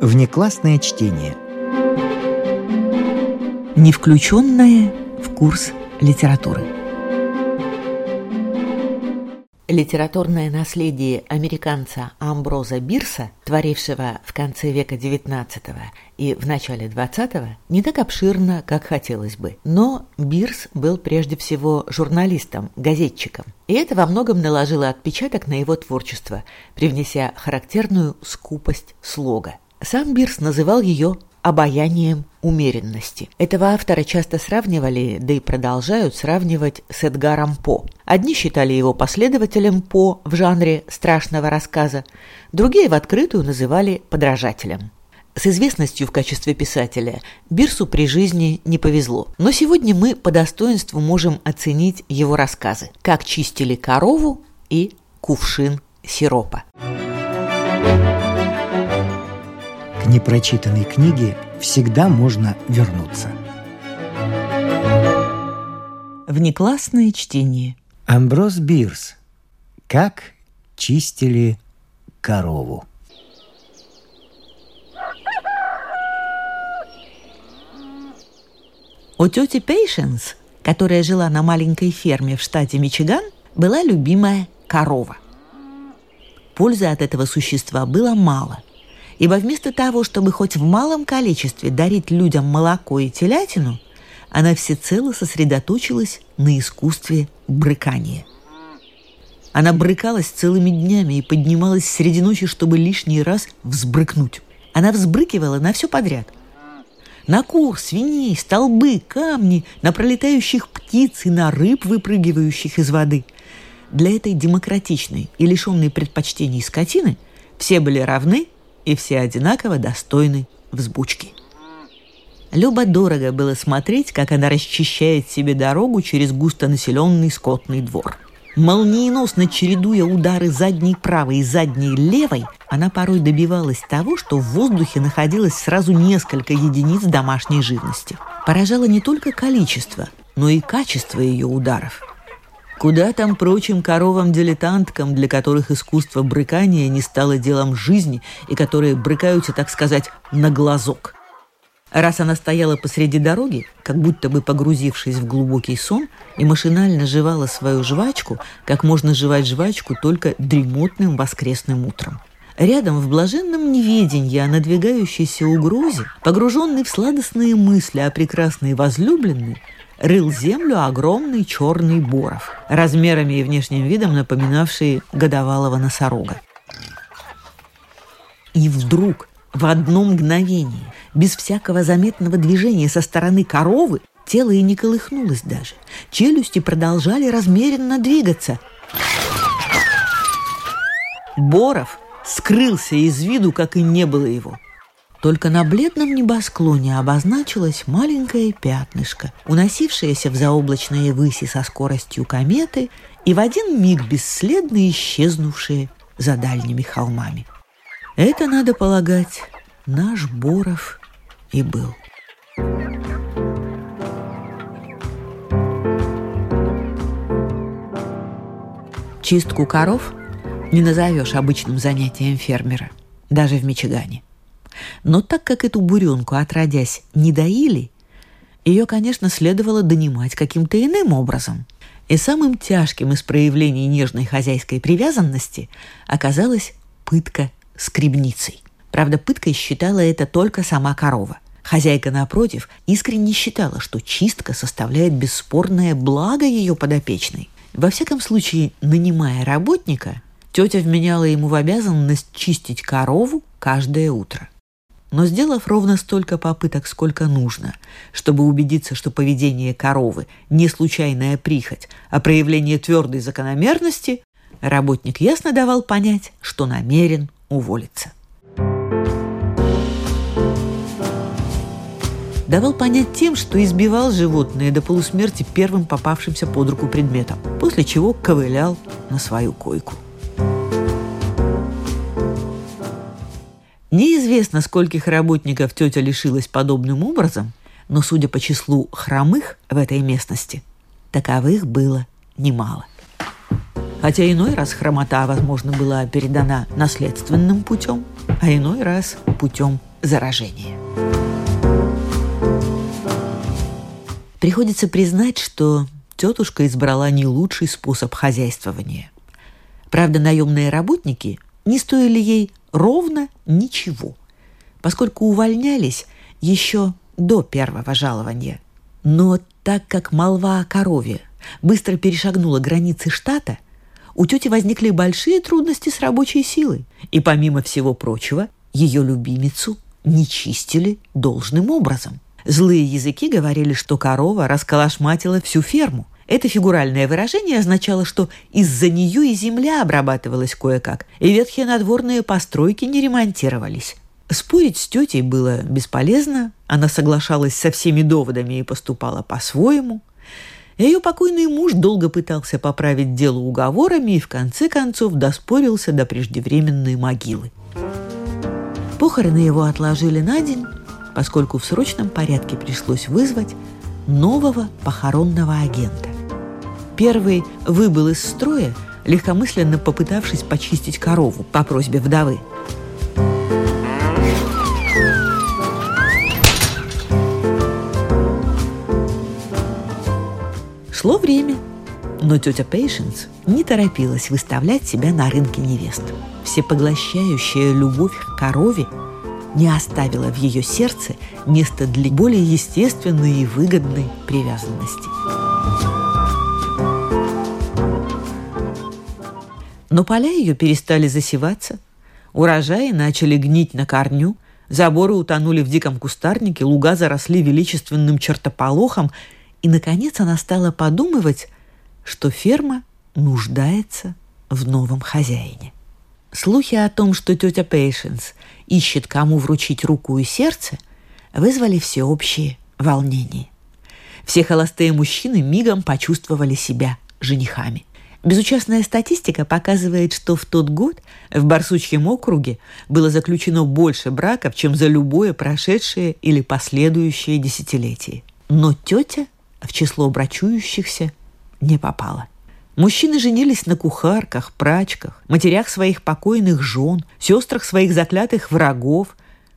Внеклассное чтение. Не включенное в курс литературы. Литературное наследие американца Амброза Бирса, творившего в конце века XIX и в начале XX, не так обширно, как хотелось бы. Но Бирс был прежде всего журналистом, газетчиком. И это во многом наложило отпечаток на его творчество, привнеся характерную скупость слога. Сам Бирс называл ее обаянием умеренности. Этого автора часто сравнивали, да и продолжают сравнивать с Эдгаром По. Одни считали его последователем По в жанре страшного рассказа, другие в открытую называли подражателем. С известностью в качестве писателя Бирсу при жизни не повезло. Но сегодня мы по достоинству можем оценить его рассказы «Как чистили корову» и «Кувшин сиропа». К непрочитанной книге всегда можно вернуться. Внеклассное чтение. Амброс Бирс. Как чистили корову. У тети Пейшенс, которая жила на маленькой ферме в штате Мичиган, была любимая корова. Пользы от этого существа было мало ибо вместо того, чтобы хоть в малом количестве дарить людям молоко и телятину, она всецело сосредоточилась на искусстве брыкания. Она брыкалась целыми днями и поднималась среди ночи, чтобы лишний раз взбрыкнуть. Она взбрыкивала на все подряд. На кур, свиней, столбы, камни, на пролетающих птиц и на рыб, выпрыгивающих из воды. Для этой демократичной и лишенной предпочтений скотины все были равны и все одинаково достойны взбучки. Любо-дорого было смотреть, как она расчищает себе дорогу через густонаселенный скотный двор. Молниеносно чередуя удары задней правой и задней левой, она порой добивалась того, что в воздухе находилось сразу несколько единиц домашней живности. Поражало не только количество, но и качество ее ударов – Куда там прочим коровам-дилетанткам, для которых искусство брыкания не стало делом жизни и которые брыкаются, так сказать, на глазок. Раз она стояла посреди дороги, как будто бы погрузившись в глубокий сон, и машинально жевала свою жвачку, как можно жевать жвачку только дремотным воскресным утром. Рядом в блаженном неведении о надвигающейся угрозе, погруженный в сладостные мысли о прекрасной возлюбленной, рыл землю огромный черный боров, размерами и внешним видом напоминавший годовалого носорога. И вдруг, в одно мгновение, без всякого заметного движения со стороны коровы, тело и не колыхнулось даже. Челюсти продолжали размеренно двигаться. Боров скрылся из виду, как и не было его – только на бледном небосклоне обозначилось маленькое пятнышко, уносившееся в заоблачные выси со скоростью кометы и в один миг бесследно исчезнувшее за дальними холмами. Это, надо полагать, наш Боров и был. Чистку коров не назовешь обычным занятием фермера, даже в Мичигане. Но так как эту буренку, отродясь, не доили, ее, конечно, следовало донимать каким-то иным образом. И самым тяжким из проявлений нежной хозяйской привязанности оказалась пытка скребницей. Правда, пыткой считала это только сама корова. Хозяйка, напротив, искренне считала, что чистка составляет бесспорное благо ее подопечной. Во всяком случае, нанимая работника, тетя вменяла ему в обязанность чистить корову каждое утро. Но сделав ровно столько попыток, сколько нужно, чтобы убедиться, что поведение коровы не случайная прихоть, а проявление твердой закономерности, работник ясно давал понять, что намерен уволиться. Давал понять тем, что избивал животное до полусмерти первым попавшимся под руку предметом, после чего ковылял на свою койку. Неизвестно, скольких работников тетя лишилась подобным образом, но, судя по числу хромых в этой местности, таковых было немало. Хотя иной раз хромота, возможно, была передана наследственным путем, а иной раз путем заражения. Приходится признать, что тетушка избрала не лучший способ хозяйствования. Правда, наемные работники не стоили ей ровно ничего, поскольку увольнялись еще до первого жалования. Но так как молва о корове быстро перешагнула границы штата, у тети возникли большие трудности с рабочей силой. И помимо всего прочего, ее любимицу не чистили должным образом. Злые языки говорили, что корова расколошматила всю ферму. Это фигуральное выражение означало, что из-за нее и земля обрабатывалась кое-как, и ветхие надворные постройки не ремонтировались. Спорить с тетей было бесполезно, она соглашалась со всеми доводами и поступала по-своему. Ее покойный муж долго пытался поправить дело уговорами и в конце концов доспорился до преждевременной могилы. Похороны его отложили на день, поскольку в срочном порядке пришлось вызвать нового похоронного агента. Первый выбыл из строя, легкомысленно попытавшись почистить корову по просьбе вдовы. Шло время, но тетя Пейшенс не торопилась выставлять себя на рынке невест. Всепоглощающая любовь к корове не оставила в ее сердце места для более естественной и выгодной привязанности. Но поля ее перестали засеваться, урожаи начали гнить на корню, заборы утонули в диком кустарнике, луга заросли величественным чертополохом, и, наконец, она стала подумывать, что ферма нуждается в новом хозяине. Слухи о том, что тетя Пейшенс ищет кому вручить руку и сердце, вызвали всеобщее волнение. Все холостые мужчины мигом почувствовали себя женихами. Безучастная статистика показывает, что в тот год в Барсучьем округе было заключено больше браков, чем за любое прошедшее или последующее десятилетие. Но тетя в число брачующихся не попала. Мужчины женились на кухарках, прачках, матерях своих покойных жен, сестрах своих заклятых врагов.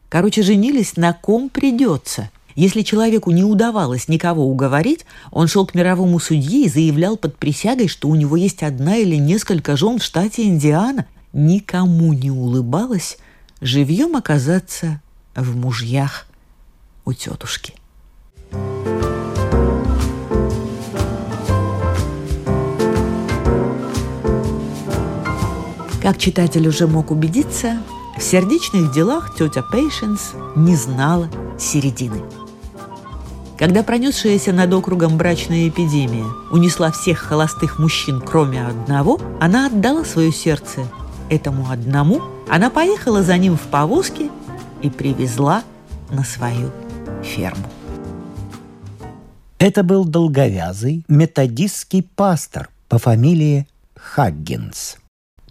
Короче, женились на ком придется. Если человеку не удавалось никого уговорить, он шел к мировому судье и заявлял под присягой, что у него есть одна или несколько жен в штате Индиана. Никому не улыбалось живьем оказаться в мужьях у тетушки. Как читатель уже мог убедиться, в сердечных делах тетя Пейшенс не знала середины. Когда пронесшаяся над округом брачная эпидемия унесла всех холостых мужчин, кроме одного, она отдала свое сердце этому одному, она поехала за ним в повозке и привезла на свою ферму. Это был долговязый методистский пастор по фамилии Хаггинс.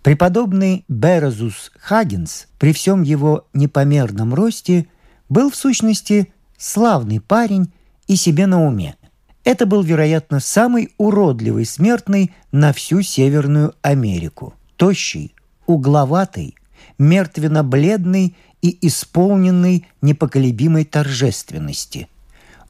Преподобный Березус Хаггинс при всем его непомерном росте был в сущности славный парень и себе на уме. Это был, вероятно, самый уродливый смертный на всю Северную Америку. Тощий, угловатый, мертвенно-бледный и исполненный непоколебимой торжественности.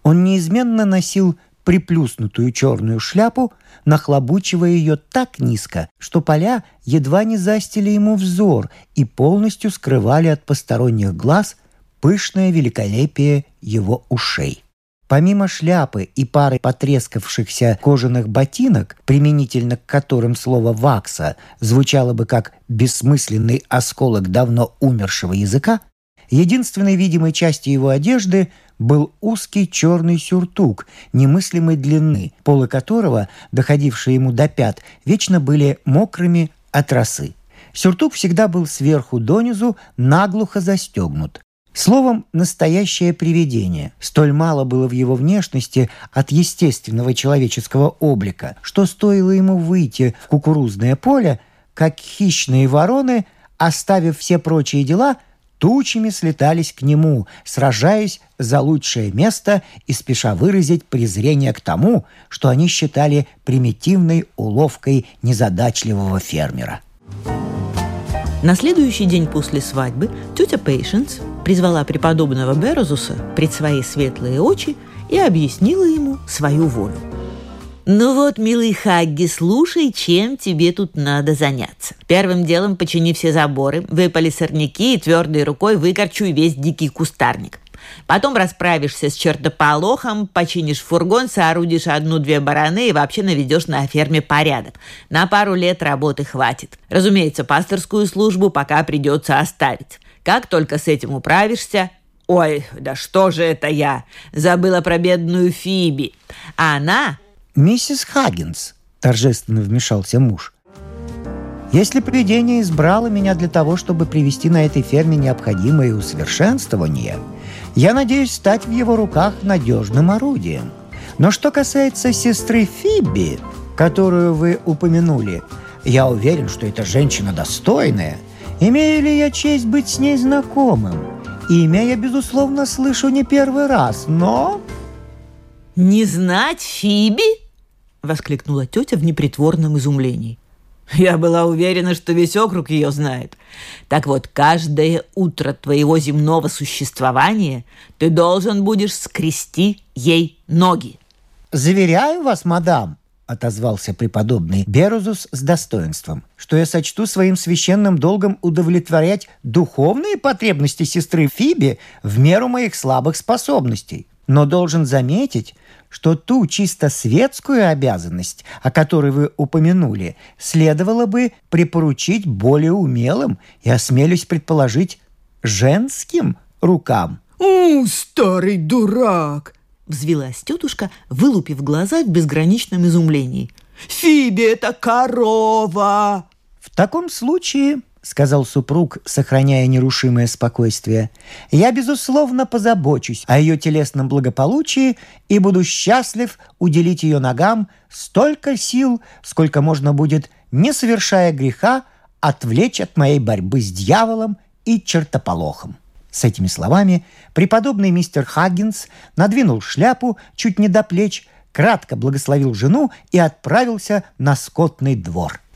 Он неизменно носил приплюснутую черную шляпу, нахлобучивая ее так низко, что поля едва не застили ему взор и полностью скрывали от посторонних глаз пышное великолепие его ушей. Помимо шляпы и пары потрескавшихся кожаных ботинок, применительно к которым слово «вакса» звучало бы как бессмысленный осколок давно умершего языка, единственной видимой частью его одежды был узкий черный сюртук немыслимой длины, полы которого, доходившие ему до пят, вечно были мокрыми от росы. Сюртук всегда был сверху донизу наглухо застегнут. Словом, настоящее привидение. Столь мало было в его внешности от естественного человеческого облика, что стоило ему выйти в кукурузное поле, как хищные вороны, оставив все прочие дела – тучами слетались к нему, сражаясь за лучшее место и спеша выразить презрение к тому, что они считали примитивной уловкой незадачливого фермера. На следующий день после свадьбы тетя Пейшенс призвала преподобного Берозуса пред свои светлые очи и объяснила ему свою волю. «Ну вот, милый Хагги, слушай, чем тебе тут надо заняться. Первым делом почини все заборы, выпали сорняки и твердой рукой выкорчуй весь дикий кустарник. Потом расправишься с чертополохом, починишь фургон, соорудишь одну-две бараны и вообще наведешь на ферме порядок. На пару лет работы хватит. Разумеется, пасторскую службу пока придется оставить. Как только с этим управишься... Ой, да что же это я? Забыла про бедную Фиби. А она... «Миссис Хаггинс», — торжественно вмешался муж, если провидение избрало меня для того, чтобы привести на этой ферме необходимое усовершенствование, я надеюсь стать в его руках надежным орудием. Но что касается сестры Фиби, которую вы упомянули, я уверен, что эта женщина достойная. Имею ли я честь быть с ней знакомым? Имя я, безусловно, слышу не первый раз, но... «Не знать Фиби?» — воскликнула тетя в непритворном изумлении. Я была уверена, что весь округ ее знает. Так вот, каждое утро твоего земного существования ты должен будешь скрести ей ноги. «Заверяю вас, мадам», — отозвался преподобный Берузус с достоинством, «что я сочту своим священным долгом удовлетворять духовные потребности сестры Фиби в меру моих слабых способностей. Но должен заметить, что ту чисто светскую обязанность, о которой вы упомянули, следовало бы припоручить более умелым и, осмелюсь предположить, женским рукам. «У, старый дурак!» — взвилась тетушка, вылупив глаза в безграничном изумлении. «Фиби — это корова!» «В таком случае сказал супруг, сохраняя нерушимое спокойствие, «я, безусловно, позабочусь о ее телесном благополучии и буду счастлив уделить ее ногам столько сил, сколько можно будет, не совершая греха, отвлечь от моей борьбы с дьяволом и чертополохом». С этими словами преподобный мистер Хаггинс надвинул шляпу чуть не до плеч, кратко благословил жену и отправился на скотный двор –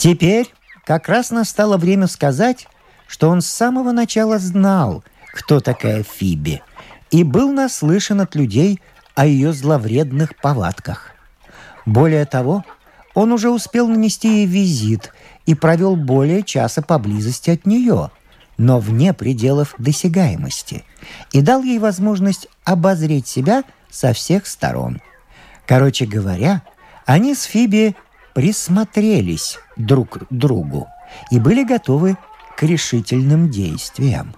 Теперь как раз настало время сказать, что он с самого начала знал, кто такая Фиби, и был наслышан от людей о ее зловредных повадках. Более того, он уже успел нанести ей визит и провел более часа поблизости от нее, но вне пределов досягаемости, и дал ей возможность обозреть себя со всех сторон. Короче говоря, они с Фиби присмотрелись друг к другу и были готовы к решительным действиям.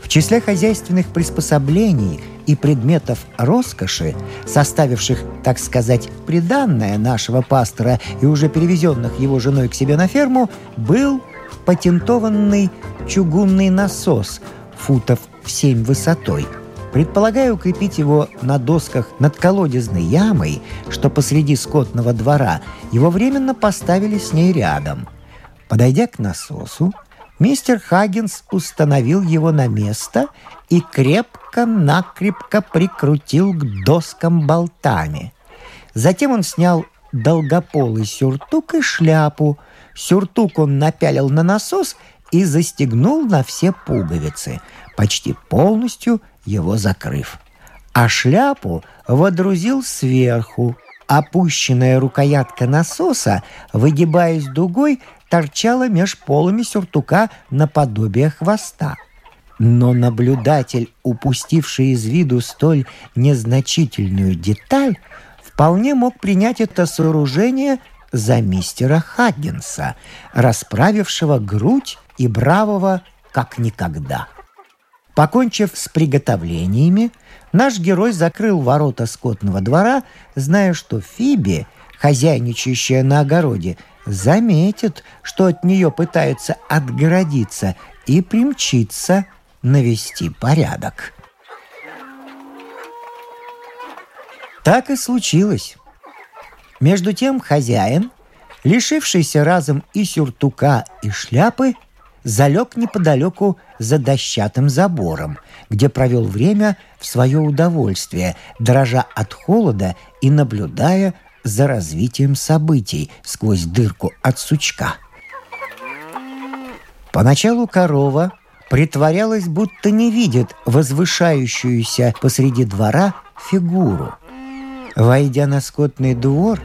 В числе хозяйственных приспособлений и предметов роскоши, составивших, так сказать, приданное нашего пастора и уже перевезенных его женой к себе на ферму, был патентованный чугунный насос футов в семь высотой – Предполагая укрепить его на досках над колодезной ямой, что посреди скотного двора, его временно поставили с ней рядом. Подойдя к насосу, мистер Хаггинс установил его на место и крепко-накрепко прикрутил к доскам болтами. Затем он снял долгополый сюртук и шляпу. Сюртук он напялил на насос и застегнул на все пуговицы, почти полностью – его закрыв. А шляпу водрузил сверху. Опущенная рукоятка насоса, выгибаясь дугой, торчала меж полами сюртука наподобие хвоста. Но наблюдатель, упустивший из виду столь незначительную деталь, вполне мог принять это сооружение за мистера Хаггинса, расправившего грудь и бравого как никогда. Покончив с приготовлениями, наш герой закрыл ворота скотного двора, зная, что Фиби, хозяйничающая на огороде, заметит, что от нее пытаются отгородиться и примчится навести порядок. Так и случилось. Между тем хозяин, лишившийся разом и сюртука, и шляпы, залег неподалеку за дощатым забором, где провел время в свое удовольствие, дрожа от холода и наблюдая за развитием событий сквозь дырку от сучка. Поначалу корова притворялась, будто не видит возвышающуюся посреди двора фигуру. Войдя на скотный двор,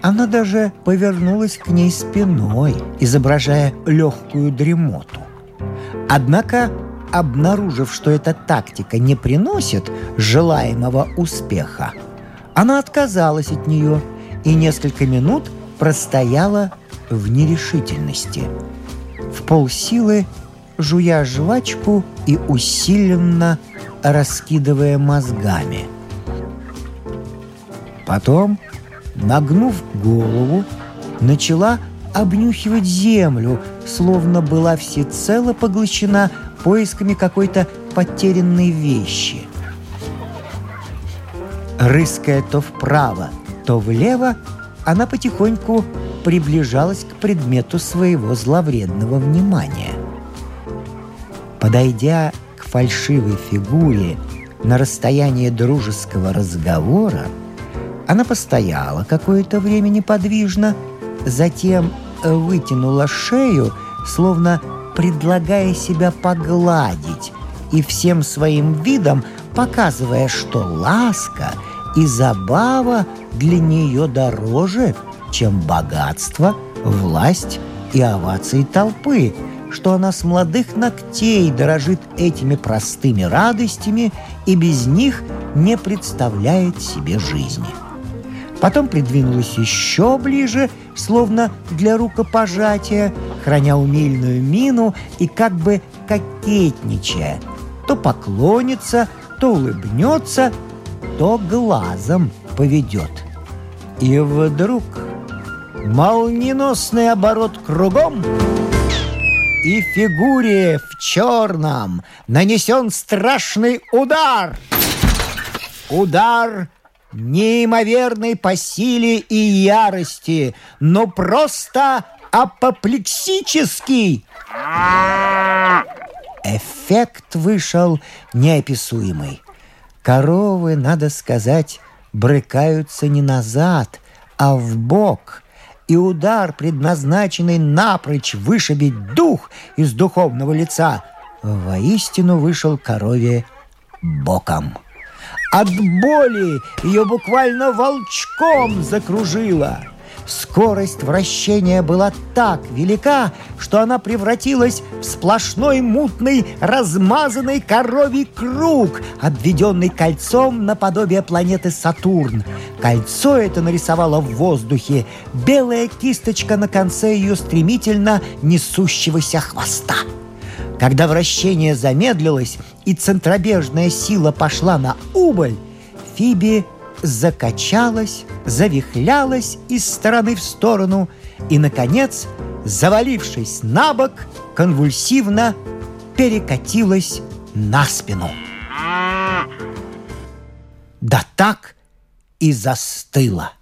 она даже повернулась к ней спиной, изображая легкую дремоту. Однако, обнаружив, что эта тактика не приносит желаемого успеха, она отказалась от нее и несколько минут простояла в нерешительности. В полсилы жуя жвачку и усиленно раскидывая мозгами. Потом, нагнув голову, начала обнюхивать землю, словно была всецело поглощена поисками какой-то потерянной вещи – Рыская то вправо, то влево, она потихоньку приближалась к предмету своего зловредного внимания. Подойдя к фальшивой фигуре на расстояние дружеского разговора, она постояла какое-то время неподвижно, затем вытянула шею, словно предлагая себя погладить, и всем своим видом показывая, что ласка — и забава для нее дороже, чем богатство, власть и овации толпы, что она с молодых ногтей дорожит этими простыми радостями и без них не представляет себе жизни. Потом придвинулась еще ближе, словно для рукопожатия, храня умильную мину и как бы кокетничая. То поклонится, то улыбнется – то глазом поведет. И вдруг молниеносный оборот кругом, и фигуре в черном нанесен страшный удар. Удар неимоверный по силе и ярости, но просто апоплексический. Эффект вышел неописуемый. Коровы, надо сказать, брыкаются не назад, а в бок, и удар, предназначенный напрочь вышибить дух из духовного лица, воистину вышел корове боком. От боли ее буквально волчком закружило – Скорость вращения была так велика, что она превратилась в сплошной мутный, размазанный коровий круг, обведенный кольцом наподобие планеты Сатурн. Кольцо это нарисовало в воздухе белая кисточка на конце ее стремительно несущегося хвоста. Когда вращение замедлилось и центробежная сила пошла на убыль, Фиби закачалась, завихлялась из стороны в сторону и, наконец, завалившись на бок, конвульсивно перекатилась на спину. Да так и застыла,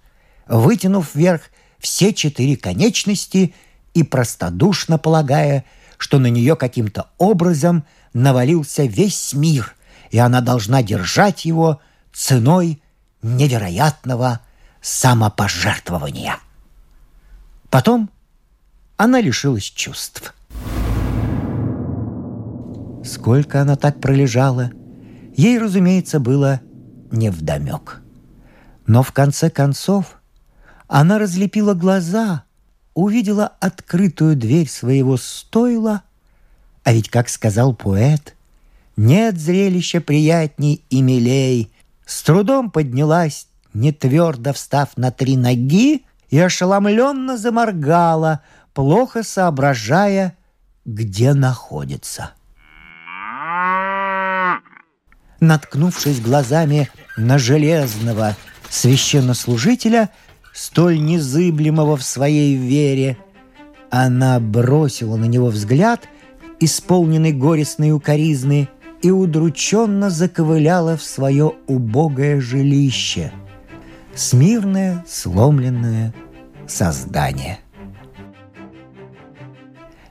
вытянув вверх все четыре конечности и простодушно полагая, что на нее каким-то образом навалился весь мир, и она должна держать его ценой невероятного самопожертвования. Потом она лишилась чувств. Сколько она так пролежала, ей, разумеется, было невдомек. Но в конце концов она разлепила глаза, увидела открытую дверь своего стойла, а ведь, как сказал поэт, нет зрелища приятней и милей, с трудом поднялась, не твердо встав на три ноги, и ошеломленно заморгала, плохо соображая, где находится. Наткнувшись глазами на железного священнослужителя, столь незыблемого в своей вере, она бросила на него взгляд, исполненный горестной укоризны, и удрученно заковыляла в свое убогое жилище. Смирное, сломленное создание.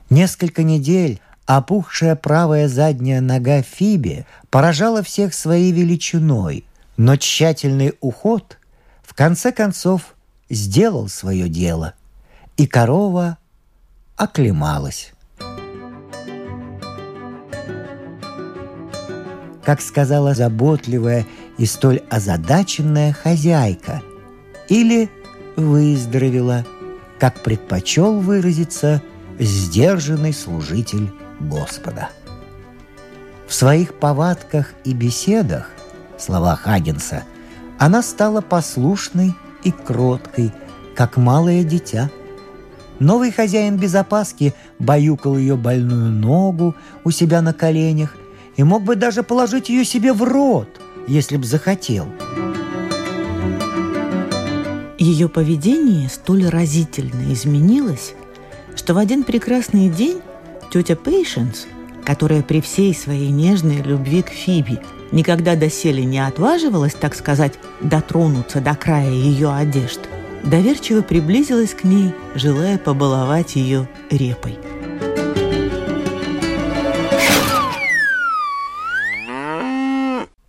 Несколько недель опухшая правая задняя нога Фиби поражала всех своей величиной, но тщательный уход в конце концов сделал свое дело, и корова оклемалась. Как сказала заботливая и столь озадаченная хозяйка, или выздоровела, как предпочел выразиться сдержанный служитель Господа. В своих повадках и беседах, слова Хагенса, она стала послушной и кроткой, как малое дитя. Новый хозяин безопаски баюкал ее больную ногу у себя на коленях и мог бы даже положить ее себе в рот, если б захотел. Ее поведение столь разительно изменилось, что в один прекрасный день тетя Пейшенс, которая при всей своей нежной любви к Фиби никогда доселе не отваживалась, так сказать, дотронуться до края ее одежд, доверчиво приблизилась к ней, желая побаловать ее репой.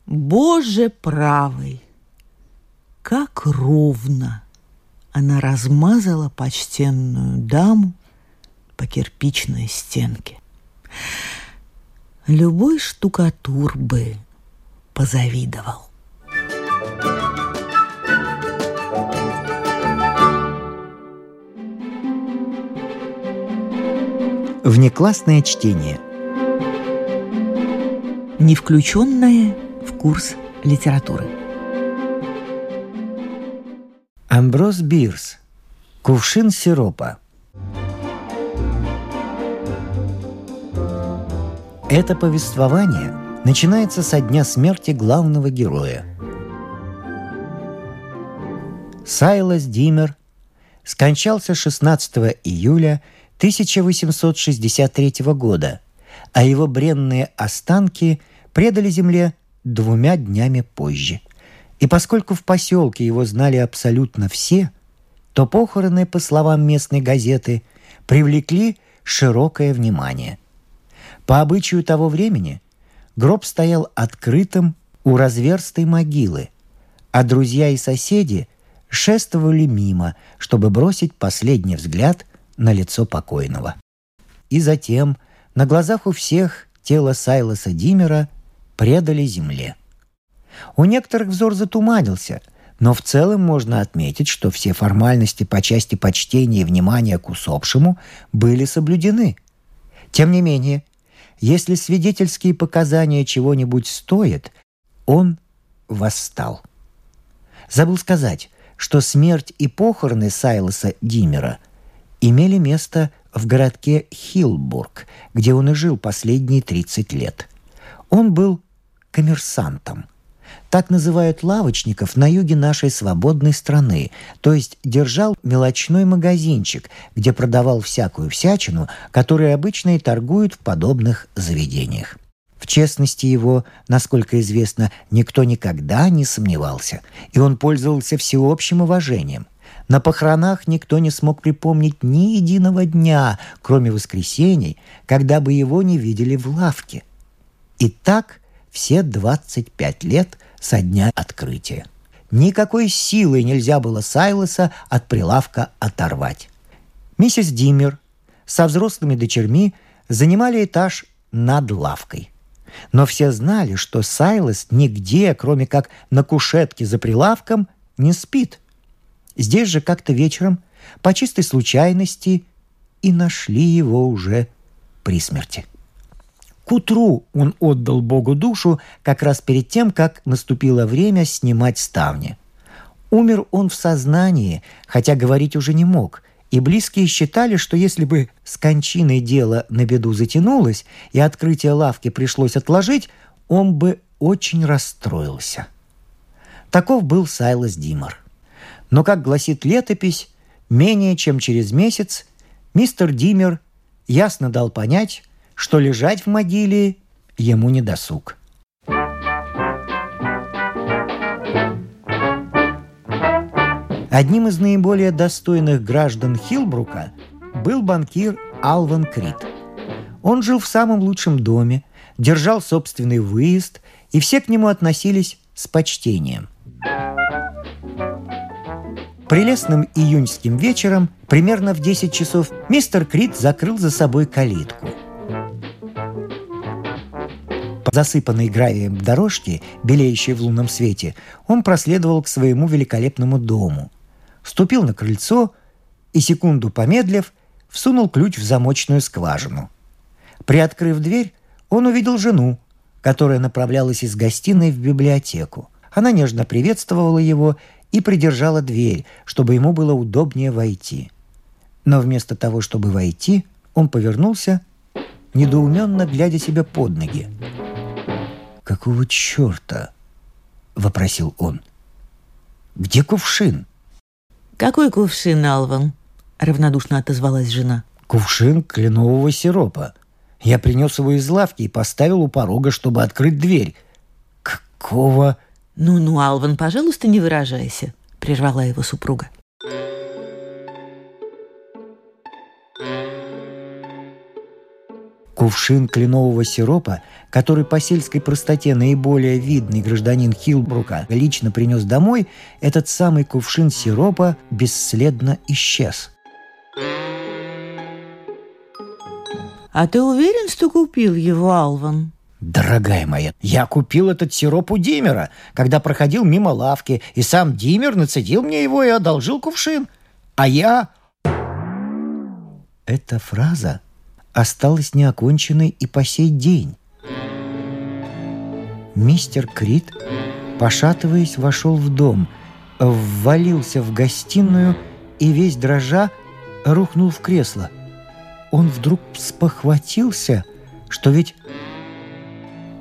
Боже правый! Как ровно она размазала почтенную даму по кирпичной стенке. Любой штукатур бы позавидовал. Внеклассное чтение. Не включенное в курс литературы. Амброс Бирс. Кувшин сиропа. Это повествование начинается со дня смерти главного героя. Сайлас Димер скончался 16 июля 1863 года, а его бренные останки предали земле двумя днями позже. И поскольку в поселке его знали абсолютно все, то похороны, по словам местной газеты, привлекли широкое внимание – по обычаю того времени гроб стоял открытым у разверстой могилы, а друзья и соседи шествовали мимо, чтобы бросить последний взгляд на лицо покойного. И затем на глазах у всех тело Сайлоса Димера предали земле. У некоторых взор затуманился, но в целом можно отметить, что все формальности по части почтения и внимания к усопшему были соблюдены. Тем не менее, если свидетельские показания чего-нибудь стоят, он восстал. Забыл сказать, что смерть и похороны Сайлоса Димера имели место в городке Хилбург, где он и жил последние 30 лет. Он был коммерсантом – так называют лавочников на юге нашей свободной страны, то есть держал мелочной магазинчик, где продавал всякую всячину, которую обычно и торгуют в подобных заведениях. В честности его, насколько известно, никто никогда не сомневался, и он пользовался всеобщим уважением. На похоронах никто не смог припомнить ни единого дня, кроме воскресений, когда бы его не видели в лавке. И так все 25 лет – со дня открытия. Никакой силой нельзя было Сайлоса от прилавка оторвать. Миссис Диммер со взрослыми дочерьми занимали этаж над лавкой. Но все знали, что Сайлос нигде, кроме как на кушетке за прилавком, не спит. Здесь же как-то вечером, по чистой случайности, и нашли его уже при смерти. К утру он отдал Богу душу как раз перед тем, как наступило время снимать ставни. Умер он в сознании, хотя говорить уже не мог, и близкие считали, что если бы с кончиной дело на беду затянулось и открытие лавки пришлось отложить, он бы очень расстроился. Таков был Сайлас Димар. Но, как гласит летопись, менее чем через месяц мистер Димер ясно дал понять, что лежать в могиле ему не досуг. Одним из наиболее достойных граждан Хилбрука был банкир Алван Крид. Он жил в самом лучшем доме, держал собственный выезд, и все к нему относились с почтением. Прелестным июньским вечером, примерно в 10 часов, мистер Крит закрыл за собой калитку. По засыпанной гравием дорожке, белеющей в лунном свете, он проследовал к своему великолепному дому. Ступил на крыльцо и, секунду помедлив, всунул ключ в замочную скважину. Приоткрыв дверь, он увидел жену, которая направлялась из гостиной в библиотеку. Она нежно приветствовала его и придержала дверь, чтобы ему было удобнее войти. Но вместо того, чтобы войти, он повернулся, недоуменно глядя себе под ноги. «Какого черта?» — вопросил он. «Где кувшин?» «Какой кувшин, Алван?» — равнодушно отозвалась жена. «Кувшин кленового сиропа. Я принес его из лавки и поставил у порога, чтобы открыть дверь. Какого...» «Ну-ну, Алван, пожалуйста, не выражайся», — прервала его супруга. Кувшин кленового сиропа, который по сельской простоте наиболее видный гражданин Хилбрука лично принес домой, этот самый кувшин сиропа бесследно исчез. «А ты уверен, что купил его, Алван?» Дорогая моя, я купил этот сироп у Димера, когда проходил мимо лавки, и сам Димер нацедил мне его и одолжил кувшин. А я... Эта фраза осталась неоконченной и по сей день. Мистер Крит, пошатываясь, вошел в дом, ввалился в гостиную и весь дрожа рухнул в кресло. Он вдруг спохватился, что ведь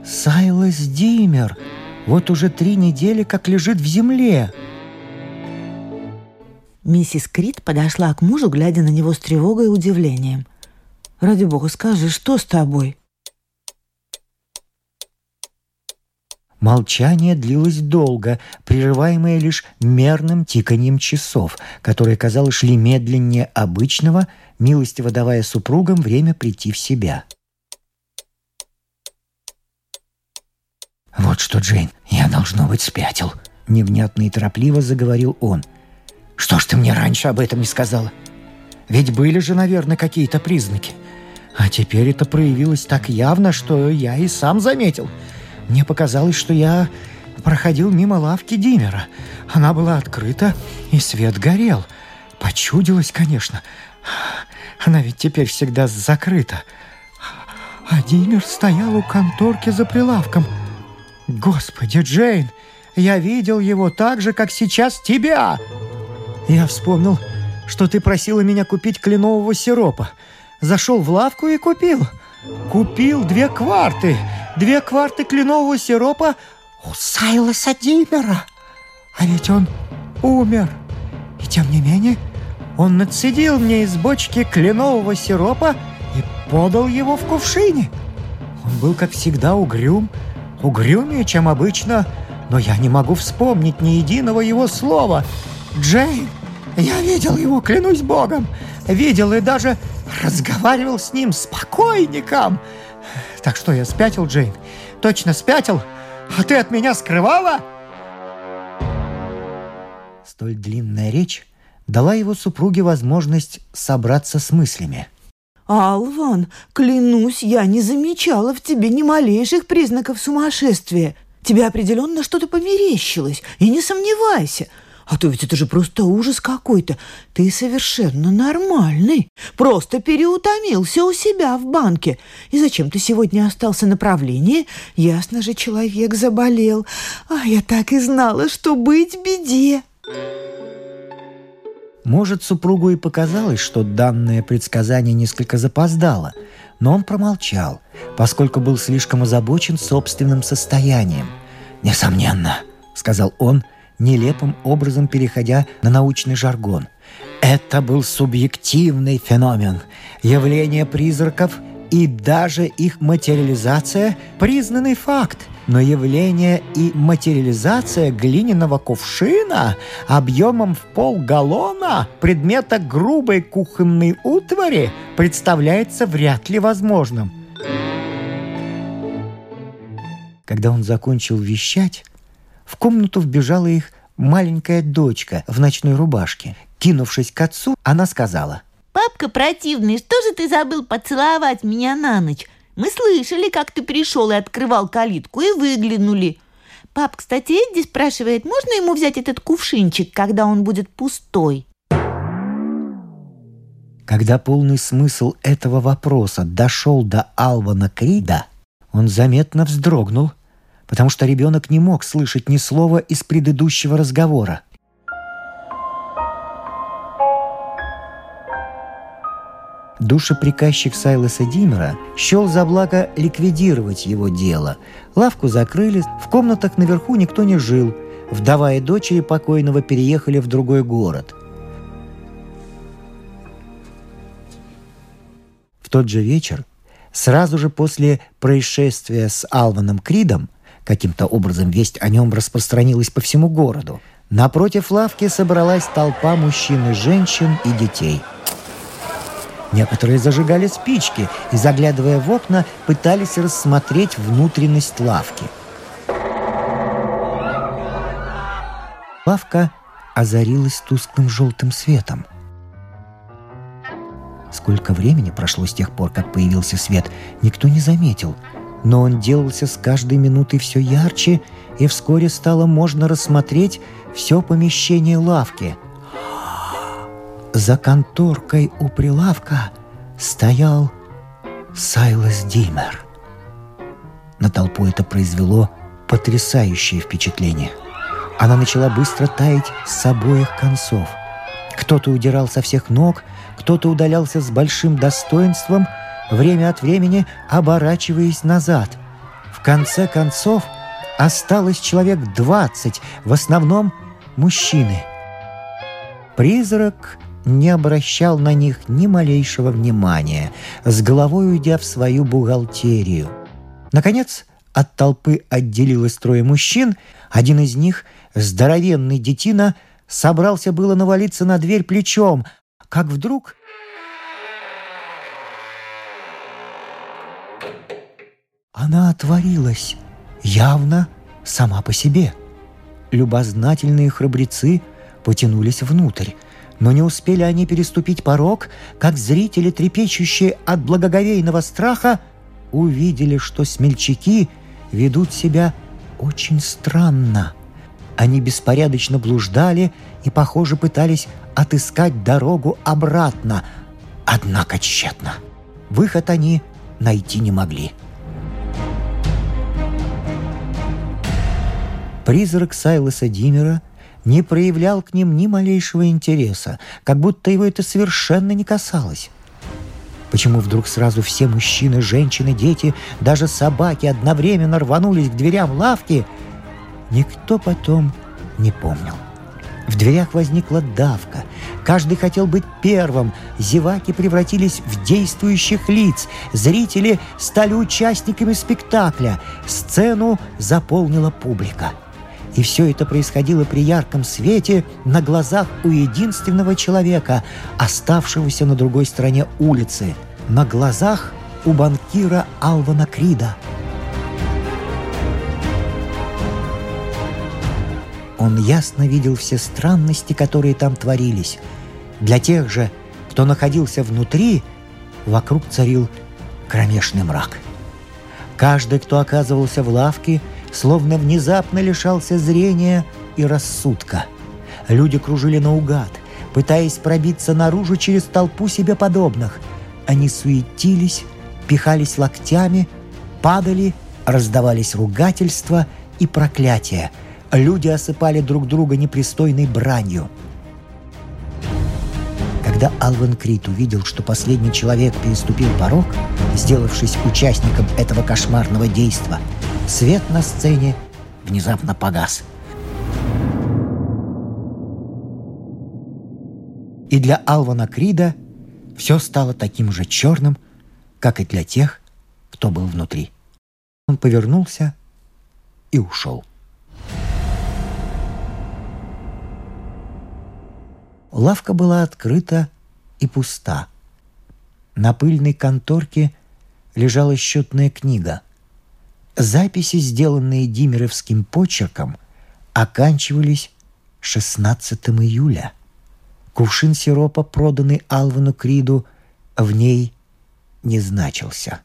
Сайлас Димер вот уже три недели как лежит в земле. Миссис Крит подошла к мужу, глядя на него с тревогой и удивлением. «Ради бога, скажи, что с тобой?» Молчание длилось долго, прерываемое лишь мерным тиканьем часов, которые, казалось, шли медленнее обычного, милостиво давая супругам время прийти в себя. «Вот что, Джейн, я, должно быть, спятил», — невнятно и торопливо заговорил он. «Что ж ты мне раньше об этом не сказала? Ведь были же, наверное, какие-то признаки. А теперь это проявилось так явно, что я и сам заметил. Мне показалось, что я проходил мимо лавки Димера. Она была открыта, и свет горел. Почудилось, конечно. Она ведь теперь всегда закрыта. А Димер стоял у конторки за прилавком — «Господи, Джейн, я видел его так же, как сейчас тебя!» Я вспомнил, что ты просила меня купить кленового сиропа. Зашел в лавку и купил. Купил две кварты. Две кварты кленового сиропа у Сайлоса Димера. А ведь он умер. И тем не менее, он нацедил мне из бочки кленового сиропа и подал его в кувшине. Он был, как всегда, угрюм, угрюмее, чем обычно, но я не могу вспомнить ни единого его слова. Джейн, я видел его, клянусь богом, видел и даже разговаривал с ним спокойником. Так что я спятил, Джейн, точно спятил, а ты от меня скрывала?» Столь длинная речь дала его супруге возможность собраться с мыслями – «Алван, клянусь, я не замечала в тебе ни малейших признаков сумасшествия. Тебе определенно что-то померещилось, и не сомневайся. А то ведь это же просто ужас какой-то. Ты совершенно нормальный. Просто переутомился у себя в банке. И зачем ты сегодня остался на правлении? Ясно же, человек заболел. А я так и знала, что быть беде». Может, супругу и показалось, что данное предсказание несколько запоздало, но он промолчал, поскольку был слишком озабочен собственным состоянием. «Несомненно», — сказал он, нелепым образом переходя на научный жаргон. «Это был субъективный феномен. Явление призраков и даже их материализация – признанный факт – но явление и материализация глиняного кувшина объемом в полгаллона предмета грубой кухонной утвари представляется вряд ли возможным. Когда он закончил вещать, в комнату вбежала их маленькая дочка в ночной рубашке. Кинувшись к отцу, она сказала. «Папка противный, что же ты забыл поцеловать меня на ночь? Мы слышали, как ты пришел и открывал калитку, и выглянули. Пап, кстати, Эдди спрашивает, можно ему взять этот кувшинчик, когда он будет пустой?» Когда полный смысл этого вопроса дошел до Алвана Крида, он заметно вздрогнул, потому что ребенок не мог слышать ни слова из предыдущего разговора. Душеприказчик Сайлоса Димера счел за благо ликвидировать его дело. Лавку закрыли, в комнатах наверху никто не жил. Вдова и дочери покойного переехали в другой город. В тот же вечер, сразу же после происшествия с Алваном Кридом, каким-то образом весть о нем распространилась по всему городу, напротив лавки собралась толпа мужчин и женщин и детей – Некоторые зажигали спички и, заглядывая в окна, пытались рассмотреть внутренность лавки. Лавка озарилась тусклым желтым светом. Сколько времени прошло с тех пор, как появился свет, никто не заметил, но он делался с каждой минутой все ярче, и вскоре стало можно рассмотреть все помещение лавки – за конторкой у прилавка стоял Сайлас Димер. На толпу это произвело потрясающее впечатление. Она начала быстро таять с обоих концов. Кто-то удирал со всех ног, кто-то удалялся с большим достоинством, время от времени оборачиваясь назад. В конце концов осталось человек двадцать, в основном мужчины. Призрак не обращал на них ни малейшего внимания, с головой уйдя в свою бухгалтерию. Наконец, от толпы отделилось трое мужчин, один из них, здоровенный детина, собрался было навалиться на дверь плечом, как вдруг... Она отворилась, явно сама по себе. Любознательные храбрецы потянулись внутрь. Но не успели они переступить порог, как зрители, трепещущие от благоговейного страха, увидели, что смельчаки ведут себя очень странно. Они беспорядочно блуждали и, похоже, пытались отыскать дорогу обратно, однако тщетно. Выход они найти не могли. Призрак Сайлоса Димера не проявлял к ним ни малейшего интереса, как будто его это совершенно не касалось. Почему вдруг сразу все мужчины, женщины, дети, даже собаки одновременно рванулись к дверям лавки, никто потом не помнил. В дверях возникла давка. Каждый хотел быть первым. Зеваки превратились в действующих лиц. Зрители стали участниками спектакля. Сцену заполнила публика. И все это происходило при ярком свете на глазах у единственного человека, оставшегося на другой стороне улицы, на глазах у банкира Алвана Крида. Он ясно видел все странности, которые там творились. Для тех же, кто находился внутри, вокруг царил кромешный мрак. Каждый, кто оказывался в лавке – словно внезапно лишался зрения и рассудка. Люди кружили наугад, пытаясь пробиться наружу через толпу себе подобных. Они суетились, пихались локтями, падали, раздавались ругательства и проклятия. Люди осыпали друг друга непристойной бранью. Когда Алван Крит увидел, что последний человек переступил порог, сделавшись участником этого кошмарного действа – Свет на сцене внезапно погас. И для Алвана Крида все стало таким же черным, как и для тех, кто был внутри. Он повернулся и ушел. Лавка была открыта и пуста. На пыльной конторке лежала счетная книга. Записи, сделанные Димеровским почерком, оканчивались 16 июля. Кувшин сиропа, проданный Алвану Криду, в ней не значился.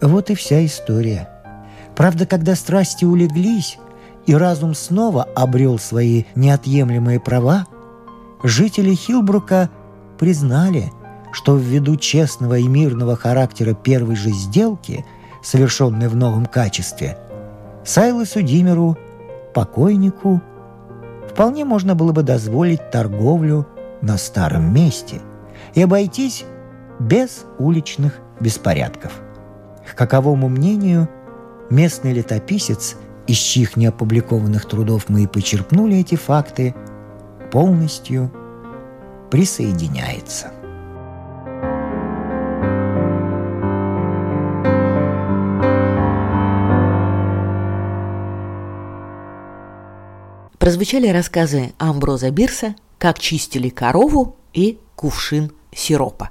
Вот и вся история. Правда, когда страсти улеглись, и разум снова обрел свои неотъемлемые права, жители Хилбрука признали, что ввиду честного и мирного характера первой же сделки, совершенной в новом качестве, Сайлосу Димеру, покойнику, вполне можно было бы дозволить торговлю на старом месте и обойтись без уличных беспорядков. К каковому мнению местный летописец из чьих неопубликованных трудов мы и почерпнули эти факты, полностью присоединяется. Прозвучали рассказы Амброза Бирса «Как чистили корову» и «Кувшин сиропа».